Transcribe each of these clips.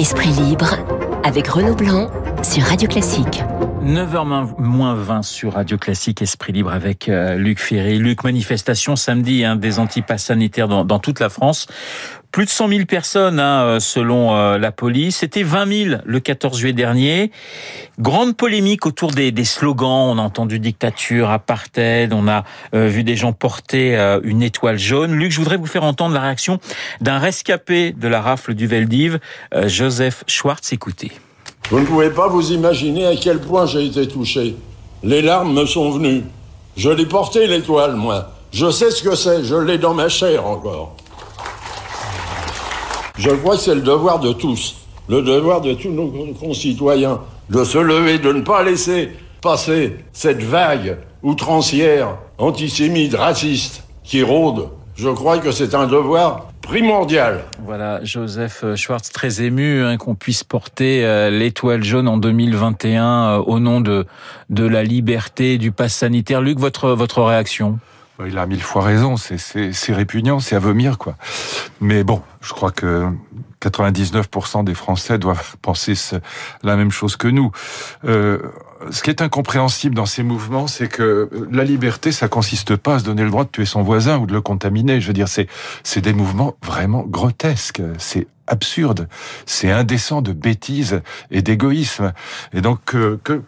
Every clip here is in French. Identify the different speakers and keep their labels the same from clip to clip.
Speaker 1: Esprit libre avec Renaud Blanc sur Radio Classique.
Speaker 2: 9h moins 20 sur Radio Classique Esprit Libre avec euh, Luc Ferry. Luc, manifestation samedi hein, des antipasses sanitaires dans, toute la France. Plus de 100 000 personnes hein, euh, selon euh, la police. C'était 20 000 le 14 juillet dernier. Grande polémique autour des, des slogans. On a entendu dictature, apartheid. On a vu des gens porter une étoile jaune. Luc, je voudrais vous faire entendre la réaction d'un rescapé de la rafle du Veldiv, Joseph Schwartz. Écoutez.
Speaker 3: Vous ne pouvez pas vous imaginer à quel point j'ai été touché. Les larmes me sont venues. Je l'ai porté l'étoile, moi. Je sais ce que c'est, je l'ai dans ma chair encore. Je crois que c'est le devoir de tous, le devoir de tous nos concitoyens, de se lever, de ne pas laisser passer cette vague outrancière, antisémite, raciste, qui rôde. Je crois que c'est un devoir
Speaker 2: Voilà, Joseph Schwartz, très ému hein, qu'on puisse porter euh, l'étoile jaune en 2021 euh, au nom de, de la liberté, du pass sanitaire. Luc, votre, votre réaction?
Speaker 4: Il a mille fois raison, c'est répugnant, c'est à vomir, quoi. Mais bon, je crois que 99% des Français doivent penser la même chose que nous. Euh, ce qui est incompréhensible dans ces mouvements, c'est que la liberté, ça consiste pas à se donner le droit de tuer son voisin ou de le contaminer. Je veux dire, c'est c'est des mouvements vraiment grotesques. C'est absurde, c'est indécent de bêtises et d'égoïsme. Et donc, euh, que,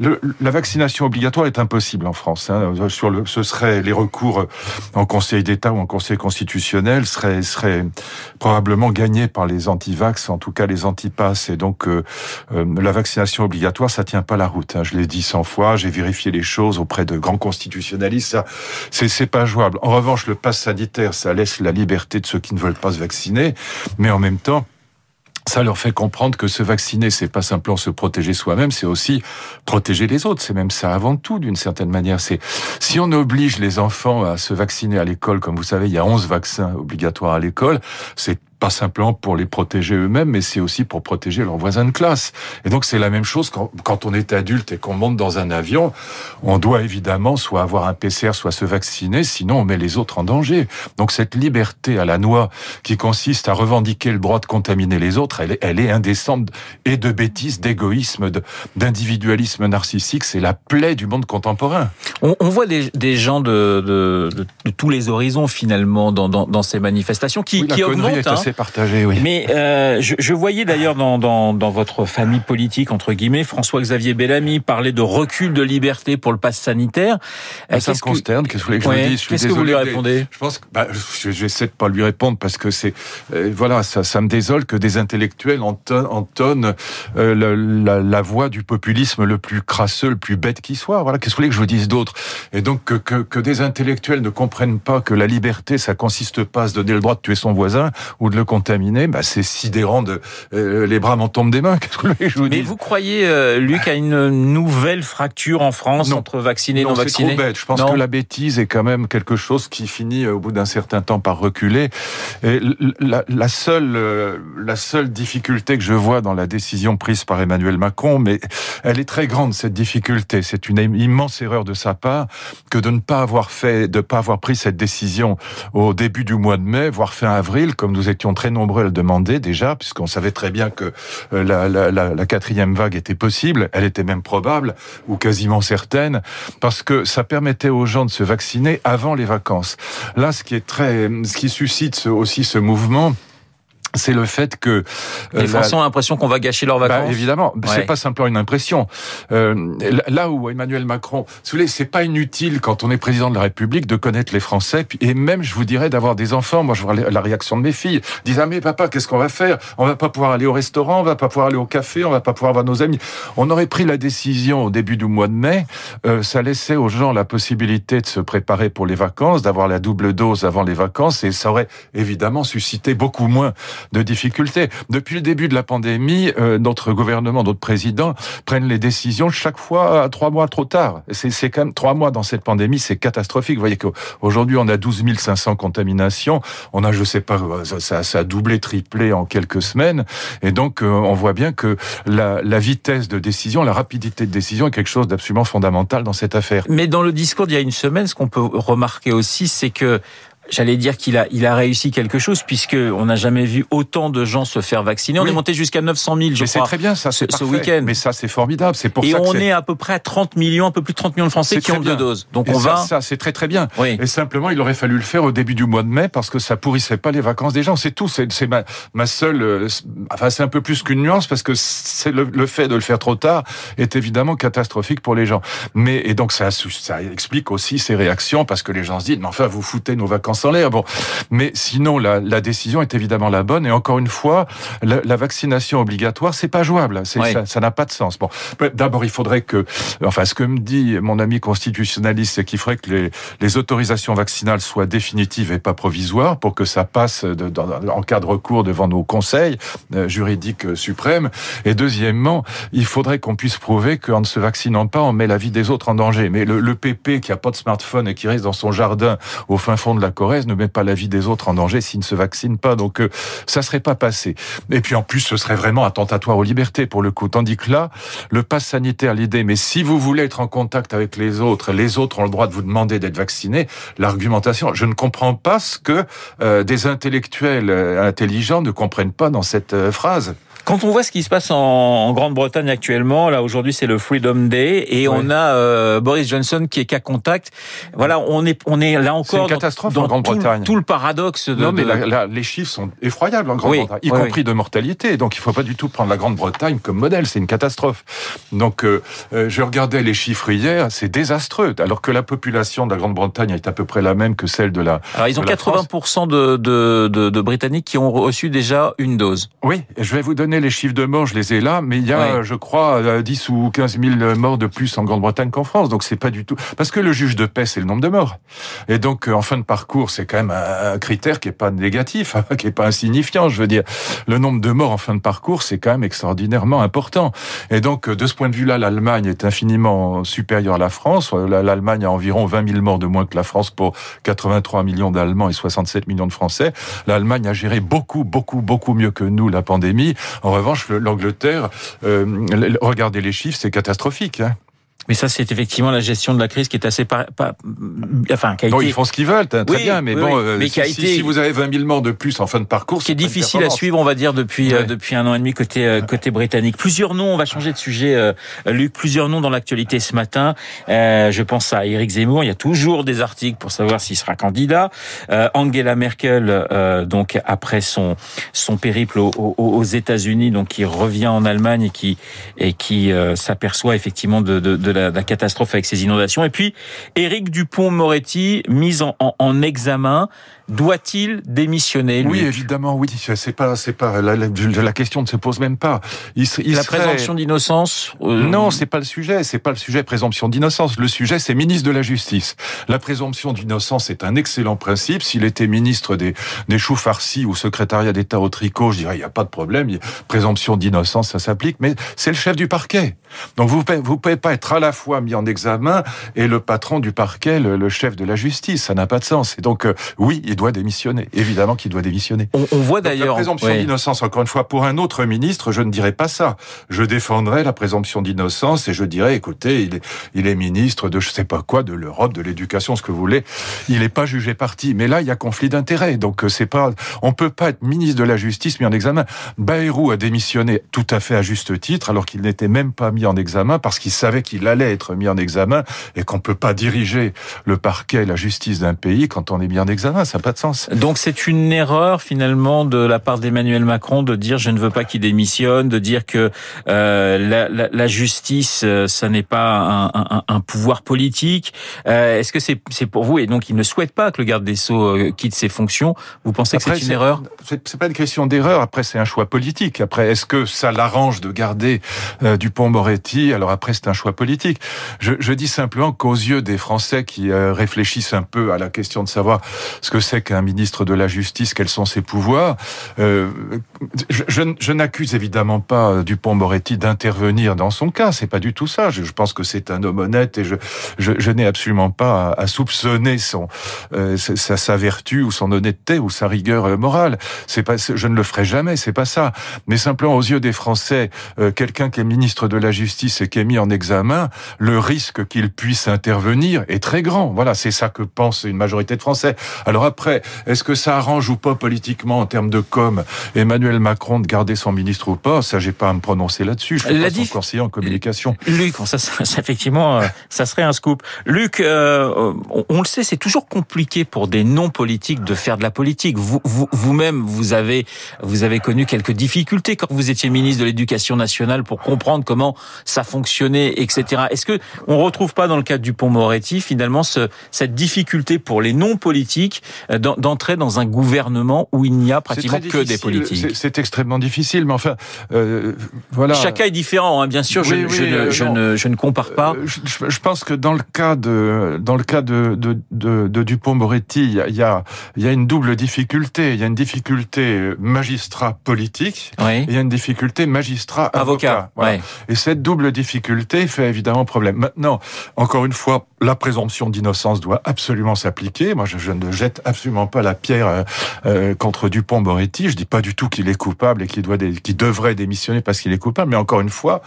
Speaker 4: le, la vaccination obligatoire est impossible en France. Hein. Sur le, ce serait les recours en Conseil d'État ou en Conseil constitutionnel seraient, seraient probablement gagnés par les anti-vax, en tout cas les anti-pass. Et donc, euh, euh, la vaccination obligatoire, ça tient pas la route. Hein. Je l'ai dit cent fois, j'ai vérifié les choses auprès de grands constitutionnalistes. Ça, c'est pas jouable. En revanche, le pass sanitaire, ça laisse la liberté de ceux qui ne veulent pas se vacciner mais en même temps, ça leur fait comprendre que se vacciner, c'est pas simplement se protéger soi-même, c'est aussi protéger les autres. C'est même ça avant tout, d'une certaine manière. C'est si on oblige les enfants à se vacciner à l'école, comme vous savez, il y a 11 vaccins obligatoires à l'école, c'est pas simplement pour les protéger eux-mêmes, mais c'est aussi pour protéger leurs voisins de classe. Et donc c'est la même chose quand, quand on est adulte et qu'on monte dans un avion, on doit évidemment soit avoir un PCR, soit se vacciner, sinon on met les autres en danger. Donc cette liberté à la noix qui consiste à revendiquer le droit de contaminer les autres, elle est, elle est indécente et de bêtises, d'égoïsme, d'individualisme narcissique, c'est la plaie du monde contemporain.
Speaker 2: On, on voit des, des gens de, de, de, de, tous les horizons finalement dans, dans, dans ces manifestations qui, qui augmentent.
Speaker 4: Partagé, oui.
Speaker 2: Mais euh, je, je, voyais d'ailleurs dans, dans, dans, votre famille politique, entre guillemets, François-Xavier Bellamy parler de recul de liberté pour le pass sanitaire.
Speaker 4: Ah, ça me consterne, qu'est-ce que vous voulez que je vous dise?
Speaker 2: Qu'est-ce que vous lui répondez?
Speaker 4: Je pense que bah, j'essaie de pas lui répondre parce que c'est euh, voilà, ça, ça me désole que des intellectuels entonnent euh, la, la, la, voix du populisme le plus crasseux, le plus bête qui soit. Voilà, qu'est-ce que vous voulez que je vous dise d'autre? Et donc que, que, que, des intellectuels ne comprennent pas que la liberté, ça consiste pas à se donner le droit de tuer son voisin ou de le contaminé, bah, c'est sidérant de euh, les bras m'en tombent des mains. Qu'est-ce que je vous
Speaker 2: Mais vous croyez, euh, Luc, à une nouvelle fracture en France entre vaccinés et non, vaccinés
Speaker 4: C'est trop bête. Je pense que la bêtise est quand même quelque chose qui finit au bout d'un certain temps par reculer. Et la, la seule, euh, la seule difficulté que je vois dans la décision prise par Emmanuel Macron, mais elle est très grande cette difficulté. C'est une immense erreur de sa part que de ne pas avoir fait, de pas avoir pris cette décision au début du mois de mai, voire fin avril, comme nous étions très nombreux à le demander déjà, puisqu'on savait très bien que euh, la, la, quatrième vague était possible, elle était même probable, ou quasiment certaine, parce que ça permettait aux gens de se vacciner avant les vacances. Là, ce qui est très, ce qui suscite aussi ce mouvement, c'est le fait que
Speaker 2: les euh, Français ont l'impression qu'on va gâcher leurs bah, vacances.
Speaker 4: Bah, évidemment, ouais. c'est pas simplement une impression. Euh, là où Emmanuel Macron, vous savez, c'est pas inutile quand on est président de la République de connaître les Français, et même, je vous dirais, d'avoir des enfants. Moi, je vois la réaction de mes filles. Ils disent ah mais papa, qu'est-ce qu'on va faire? On va pas pouvoir aller au restaurant, on va pas pouvoir aller au café, on va pas pouvoir voir nos amis. On aurait pris la décision au début du mois de mai. Euh, ça laissait aux gens la possibilité de se préparer pour les vacances, d'avoir la double dose avant les vacances, et ça aurait évidemment suscité beaucoup moins de difficultés. Depuis le début de la pandémie, euh, notre gouvernement, notre président prennent les décisions chaque fois à trois mois trop tard. C'est quand même trois mois dans cette pandémie, c'est catastrophique. Vous voyez qu'aujourd'hui, on a 12 500 contaminations. On a, je sais pas, ça, ça a doublé, triplé en quelques semaines. Et donc, euh, on voit bien que la, la vitesse de décision, la rapidité de décision est quelque chose d'absolument fondamental dans cette affaire.
Speaker 2: Mais dans le discours d'il y a une semaine, ce qu'on peut remarquer aussi, c'est que j'allais dire qu'il a, il a réussi quelque chose puisque on n'a jamais vu autant de gens se faire vacciner. On est monté jusqu'à 900 000, je
Speaker 4: mais
Speaker 2: crois.
Speaker 4: C'est très bien, ça,
Speaker 2: ce, ce week-end.
Speaker 4: Mais ça, c'est formidable. C'est pour
Speaker 2: et
Speaker 4: ça
Speaker 2: on
Speaker 4: que
Speaker 2: est... à peu près à 30 millions, un peu plus de 30 millions de Français qui ont deux doses. Donc
Speaker 4: et
Speaker 2: on
Speaker 4: ça,
Speaker 2: va.
Speaker 4: Ça, c'est très très bien.
Speaker 2: Oui.
Speaker 4: Et simplement, il aurait fallu le faire au début du mois de mai parce que ça pourrissait pas les vacances des gens. C'est tout. C'est ma, ma seule. euh, Enfin, c'est un peu plus qu'une nuance parce que c'est le, le, fait de le faire trop tard est évidemment catastrophique pour les gens. Mais et donc ça, ça explique aussi ces réactions parce que les gens se disent mais enfin vous foutez nos vacances en l'air. Bon, mais sinon la, la, décision est évidemment la bonne. Et encore une fois, la, la vaccination obligatoire c'est pas jouable.
Speaker 2: Oui.
Speaker 4: Ça n'a pas de sens. Bon, d'abord il faudrait que, enfin ce que me dit mon ami constitutionnaliste, c'est qu'il faudrait que les, les, autorisations vaccinales soient définitives et pas provisoires pour que ça passe de, dans, en cas de recours devant nos conseils euh, juridiques suprêmes. Et deuxièmement, il faudrait qu'on puisse prouver qu'en ne se vaccinant pas, on met la vie des autres en danger. Mais le, le PP qui a pas de smartphone et qui reste dans son jardin au fin fond de la Ne met pas la vie des autres en danger s'il ne se vaccine pas. Donc euh, ça serait pas passé. Et puis en plus, ce serait vraiment attentatoire aux libertés pour le coup. Tandis que là, le pass sanitaire, l'idée, mais si vous voulez être en contact avec les autres, les autres ont le droit de vous demander d'être vacciné. L'argumentation, je ne comprends pas ce que euh, des intellectuels intelligents ne comprennent pas dans cette euh, phrase.
Speaker 2: Quand on voit ce qui se passe en, en Grande-Bretagne actuellement, là aujourd'hui c'est le Freedom Day et on a euh, Boris Johnson qui est cas contact. Voilà, on est on est là encore
Speaker 4: une catastrophe
Speaker 2: dans,
Speaker 4: en Grande-Bretagne.
Speaker 2: Tout, tout, le paradoxe de.
Speaker 4: Non mais
Speaker 2: de
Speaker 4: la, la, les chiffres sont effroyables en Grande-Bretagne, oui, y oui, compris de mortalité. Donc il faut pas du tout prendre la Grande-Bretagne comme modèle, c'est une catastrophe. Donc euh, je regardais les chiffres hier, c'est désastreux. Alors que la population de la Grande-Bretagne est à peu près la même que celle de la.
Speaker 2: Alors ils ont 80% de, de, de, de Britanniques qui ont reçu déjà une dose.
Speaker 4: Oui, je vais vous donner les chiffres de morts, je les ai là, mais il y a,
Speaker 2: ouais.
Speaker 4: je crois, 10 ou 15 000 morts de plus en Grande-Bretagne qu'en France. Donc c'est pas du tout parce que le juge de paix, c'est le nombre de morts. Et donc en fin de parcours, c'est quand même un critère qui est pas négatif, qui est pas insignifiant. Je veux dire, le nombre de morts en fin de parcours, c'est quand même extraordinairement important. Et donc de ce point de vue-là, l'Allemagne est infiniment supérieure à la France. L'Allemagne a environ 20 000 morts de moins que la France pour 83 millions d'Allemands et 67 millions de Français. L'Allemagne a géré beaucoup, beaucoup, beaucoup mieux que nous la pandémie. En revanche, l'Angleterre, euh, regardez les chiffres, c'est catastrophique. Hein.
Speaker 2: Mais ça, c'est effectivement la gestion de la crise qui est assez pas, pas enfin, qui a
Speaker 4: bon, ils font ce qu'ils veulent, très
Speaker 2: oui,
Speaker 4: bien, mais
Speaker 2: oui,
Speaker 4: bon,
Speaker 2: oui. Mais
Speaker 4: si,
Speaker 2: qui a
Speaker 4: si,
Speaker 2: été...
Speaker 4: si, vous avez 20 000 morts de plus en fin de parcours,
Speaker 2: qui est difficile à suivre, on va dire depuis ouais. euh, depuis un an et demi côté euh, côté britannique. Plusieurs noms, on va changer de sujet, euh, Luc. Plusieurs noms dans l'actualité ce matin. Euh, je pense à Éric Zemmour. Il y a toujours des articles pour savoir s'il sera candidat. Euh, Angela Merkel, euh, donc après son son périple aux, aux, aux États-Unis, donc qui revient en Allemagne et qui et qui euh, s'aperçoit effectivement de, de, de, la, la catastrophe avec ces inondations. Et puis, Éric Dupont-Moretti, mis en, en, en examen, doit-il démissionner lui?
Speaker 4: Oui, évidemment, oui. C'est pas, c'est pas la, la, la, question ne se pose même pas.
Speaker 2: Il, il la serait... présomption d'innocence
Speaker 4: euh... Non, c'est pas le sujet. C'est pas le sujet présomption d'innocence. Le sujet, c'est ministre de la Justice. La présomption d'innocence est un excellent principe. S'il était ministre des, des choux farcis ou secrétariat d'État au tricot, je dirais il y a pas de problème. Présomption d'innocence, ça s'applique. Mais c'est le chef du parquet. Donc vous vous pouvez pas être à la fois mis en examen et le patron du parquet, le, le chef de la justice. Ça n'a pas de sens. Et donc euh, oui, il doit démissionner. Évidemment qu'il doit démissionner.
Speaker 2: On, on voit d'ailleurs
Speaker 4: la présomption
Speaker 2: oui.
Speaker 4: d'innocence. Encore une fois, pour un autre ministre, je ne dirais pas ça. Je défendrais la présomption d'innocence et je dirais, écoutez, il est, il est ministre de je sais pas quoi, de l'Europe, de l'éducation, ce que vous voulez. Il n'est pas jugé parti. Mais là, il y a conflit d'intérêts. Donc c'est pas, on peut pas être ministre de la Justice mis en examen. Bayrou a démissionné tout à fait à juste titre, alors qu'il n'était même pas mis en examen parce qu'il savait qu'il allait être mis en examen et qu'on peut pas diriger le parquet, la justice d'un pays quand on est mis en examen. Ça n'a pas de sens.
Speaker 2: Donc c'est une erreur finalement de la part d'Emmanuel Macron de dire je ne veux pas qu'il démissionne, de dire que euh, la, la, la, justice euh, ça n'est pas un, un, un, pouvoir politique. Euh, Est-ce que c'est c'est pour vous? Et donc il ne souhaite pas que le garde des sceaux euh, quitte ses fonctions Vous pensez
Speaker 4: Après,
Speaker 2: que c'est une erreur?
Speaker 4: C'est pas une question d'erreur. Après c'est un choix politique. Après est-ce que ça l'arrange de garder euh, Dupont-Moretti? Alors après c'est un choix politique. Je, dis simplement qu'aux yeux des Français qui euh, réfléchissent un peu à la question de savoir ce que c'est qu'un ministre de la Justice, quels sont ses pouvoirs. Euh, je, je, n'accuse évidemment pas Dupont-Moretti d'intervenir dans son cas, c'est pas du tout ça. Je, je pense que c'est un homme honnête et je, je n'ai absolument pas à, à soupçonner son euh, sa, sa, vertu ou son honnêteté ou sa rigueur morale. C'est pas, je ne le ferai jamais, c'est pas ça. Mais simplement aux yeux des Français, euh, quelqu'un qui est ministre de la Justice et qui est mis en examen, le risque qu'il puisse intervenir est très grand. Voilà, c'est ça que pense une majorité de Français. Alors après, est-ce que ça arrange ou pas politiquement en termes de com Emmanuel Macron de garder son ministre ou pas Ça, j'ai pas à me prononcer là-dessus. Je suis pas son conseiller en communication.
Speaker 2: Luc, ça, ça, effectivement, euh, ça serait un scoop. Luc, euh, on, le sait, c'est toujours compliqué pour des non-politiques de faire de la politique. Vous, vous-même, vous avez, vous avez connu quelques difficultés quand vous étiez ministre de l'Éducation nationale pour comprendre comment ça fonctionnait, etc. Est-ce que on retrouve pas dans le cadre du pont Moretti finalement ce, cette difficulté pour les non-politiques euh, d'entrer dans un gouvernement où il n'y a pratiquement que des politiques?
Speaker 4: C'est extrêmement difficile, mais enfin, euh, voilà.
Speaker 2: Chacun est différent, hein, bien sûr. je, je, ne, je, ne, je, ne, compare pas.
Speaker 4: Euh, je, pense que dans le cas de dans le cas de, de, de, de Dupont-Moretti, il y a, il y a une double difficulté. Il y a une difficulté magistrat politique, et il y a une difficulté magistrat avocat. Et cette double difficulté fait évidemment problème. Maintenant, encore une fois, la présomption d'innocence doit absolument s'appliquer. Moi, je, je, ne jette absolument pas la pierre euh, euh contre Dupont-Moretti. Je dis pas du tout qu'il est coupable et qu'il doit, qu'il devrait démissionner parce qu'il est coupable. Mais encore une fois,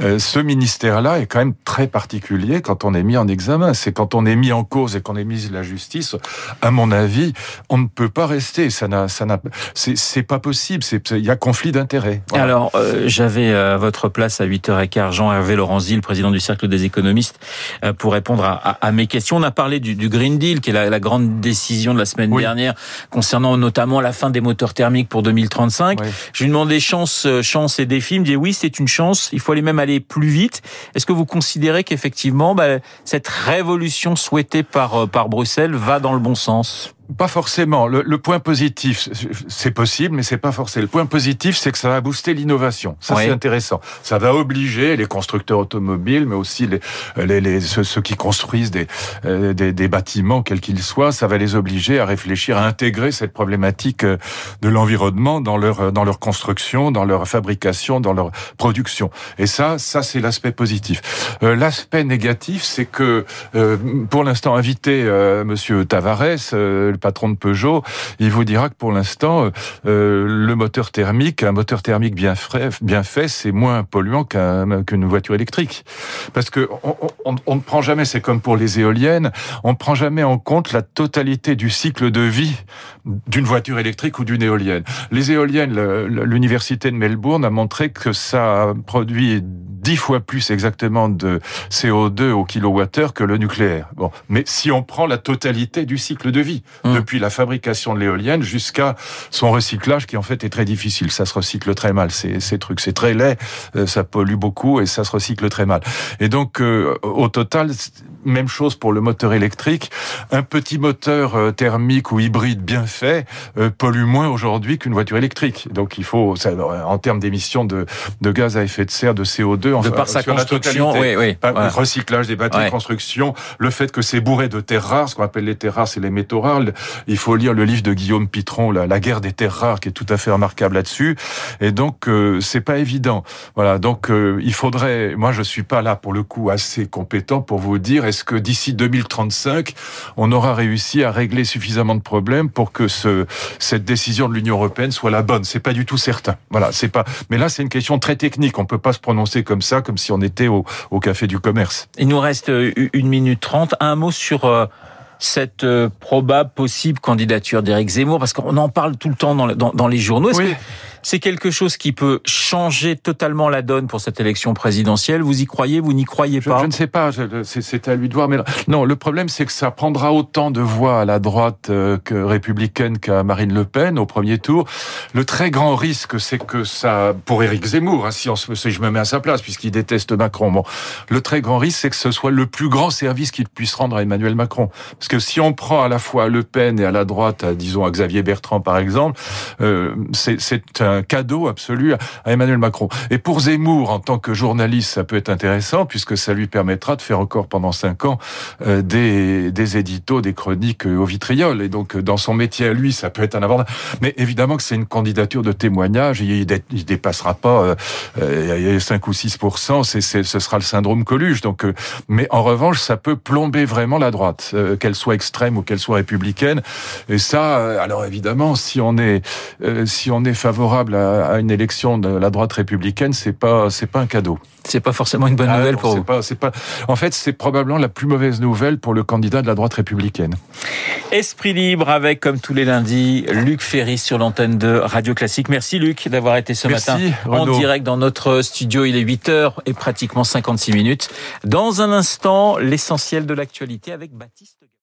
Speaker 4: euh, ce ministère-là est quand même très particulier quand on est mis en examen. C'est quand on est mis en cause et qu'on est mis la justice. À mon avis, on ne peut pas rester. Ça n'a, ça n'a, c'est pas possible. C'est, il y a conflit d'intérêts.
Speaker 2: Voilà. Alors, euh, j'avais à votre place à 8h15 Jean-Hervé Laurenzil, le président du Cercle des économistes, pour répondre à à, mes questions. On a parlé du, du Green Deal, qui est la, la, grande décision de la semaine dernière, concernant notamment la fin des moteurs thermiques pour 2035. Je lui demandais chance, euh, chance et défis. Il me dit oui, c'est une chance. Il faut aller même aller plus vite. Est-ce que vous considérez qu'effectivement, bah, cette révolution souhaitée par, euh, par Bruxelles va dans le bon sens?
Speaker 4: Pas forcément. Le, le point positif, c'est possible, mais c'est pas forcément. Le point positif, c'est que ça va booster l'innovation. Ça, oui. c'est intéressant. Ça va obliger les constructeurs automobiles, mais aussi les, les, les ceux, ceux, qui construisent des, euh, des, des, bâtiments, quels qu'ils soient, ça va les obliger à réfléchir, à intégrer cette problématique euh, de l'environnement dans leur, dans leur construction, dans leur fabrication, dans leur production. Et ça, ça, c'est l'aspect positif. Euh, l'aspect négatif, c'est que, euh, pour l'instant, invité euh, Monsieur Tavares, le patron de Peugeot, il vous dira que pour l'instant, euh, le moteur thermique, un moteur thermique bien, frais, bien fait, c'est moins polluant qu'une qu voiture électrique. Parce que on ne prend jamais, c'est comme pour les éoliennes, on ne prend jamais en compte la totalité du cycle de vie d'une voiture électrique ou d'une éolienne. Les éoliennes, l'université de Melbourne a montré que ça produit dix fois plus exactement de CO2 au kilowattheure que le nucléaire. Bon, mais si on prend la totalité du cycle de vie, mmh. depuis la fabrication de l'éolienne jusqu'à son recyclage, qui en fait est très difficile, ça se recycle très mal. Ces, ces trucs, c'est très laid, euh, ça pollue beaucoup et ça se recycle très mal. Et donc, euh, au total, même chose pour le moteur électrique. Un petit moteur euh, thermique ou hybride bien fait euh, pollue moins aujourd'hui qu'une voiture électrique. Donc il faut, ça, en termes d'émissions de, de gaz à effet de serre, de CO2,
Speaker 2: de par sa construction, oui, oui.
Speaker 4: Ouais. Recyclage des batteries, ouais. construction, le fait que c'est bourré de terres rares, ce qu'on appelle les terres rares, c'est les métaux rares. Il faut lire le livre de Guillaume Pitron, la, la guerre des terres rares, qui est tout à fait remarquable là-dessus. Et donc euh, c'est pas évident. Voilà, donc euh, il faudrait. Moi, je suis pas là pour le coup assez compétent pour vous dire est-ce que d'ici 2035, on aura réussi à régler suffisamment de problèmes pour que ce, cette décision de l'Union européenne soit la bonne? C'est pas du tout certain. Voilà, c'est pas. Mais là, c'est une question très technique. On peut pas se prononcer comme ça, comme si on était au, au café du commerce.
Speaker 2: Il nous reste euh, une minute trente. Un mot sur. Euh cette euh, probable possible candidature d'Éric Zemmour Parce qu'on en parle tout le temps dans, dans, dans les journaux. Est-ce oui. C'est quelque chose qui peut changer totalement la donne pour cette élection présidentielle Vous y croyez Vous n'y croyez pas
Speaker 4: je, je, ne sais pas. C'est à lui de voir. Mais non, le problème, c'est que ça prendra autant de voix à la droite euh, que républicaine qu'à Marine Le Pen au premier tour. Le très grand risque, c'est que ça, pour Éric Zemmour, hein, si, on, si je me mets à sa place, puisqu'il déteste Macron, bon, le très grand risque, c'est que ce soit le plus grand service qu'il puisse rendre à Emmanuel Macron. Parce que si on prend à la fois à Le Pen et à la droite, à, disons à Xavier Bertrand par exemple, euh, c'est un cadeau absolu à Emmanuel Macron. Et pour Zemmour, en tant que journaliste, ça peut être intéressant puisque ça lui permettra de faire encore pendant cinq ans euh, des, des éditos, des chroniques au vitriol. Et donc dans son métier à lui, ça peut être un avantage. Mais évidemment que c'est une candidature de témoignage. Il, il dépassera pas euh, 5 ou 6 c'est, ce sera le syndrome Coluche. Donc, euh, mais en revanche, ça peut plomber vraiment la droite, euh, qu'elle soit extrême ou qu'elle soit républicaine. Et ça, euh, alors évidemment, si on est si on est favorable favorable à, à, une élection de la droite républicaine, c'est pas c'est pas un cadeau.
Speaker 2: C'est pas forcément une bonne ah, nouvelle
Speaker 4: non,
Speaker 2: pour vous.
Speaker 4: Pas. En fait, c'est probablement la plus mauvaise nouvelle pour le candidat de la droite républicaine.
Speaker 2: Esprit libre avec, comme tous les lundis, Luc Ferry sur l'antenne de Radio Classique. Merci Luc d'avoir été ce
Speaker 4: Merci,
Speaker 2: matin
Speaker 4: Renaud.
Speaker 2: en direct dans notre studio. Il est 8h et pratiquement 56 minutes. Dans un instant, l'essentiel de l'actualité avec Baptiste.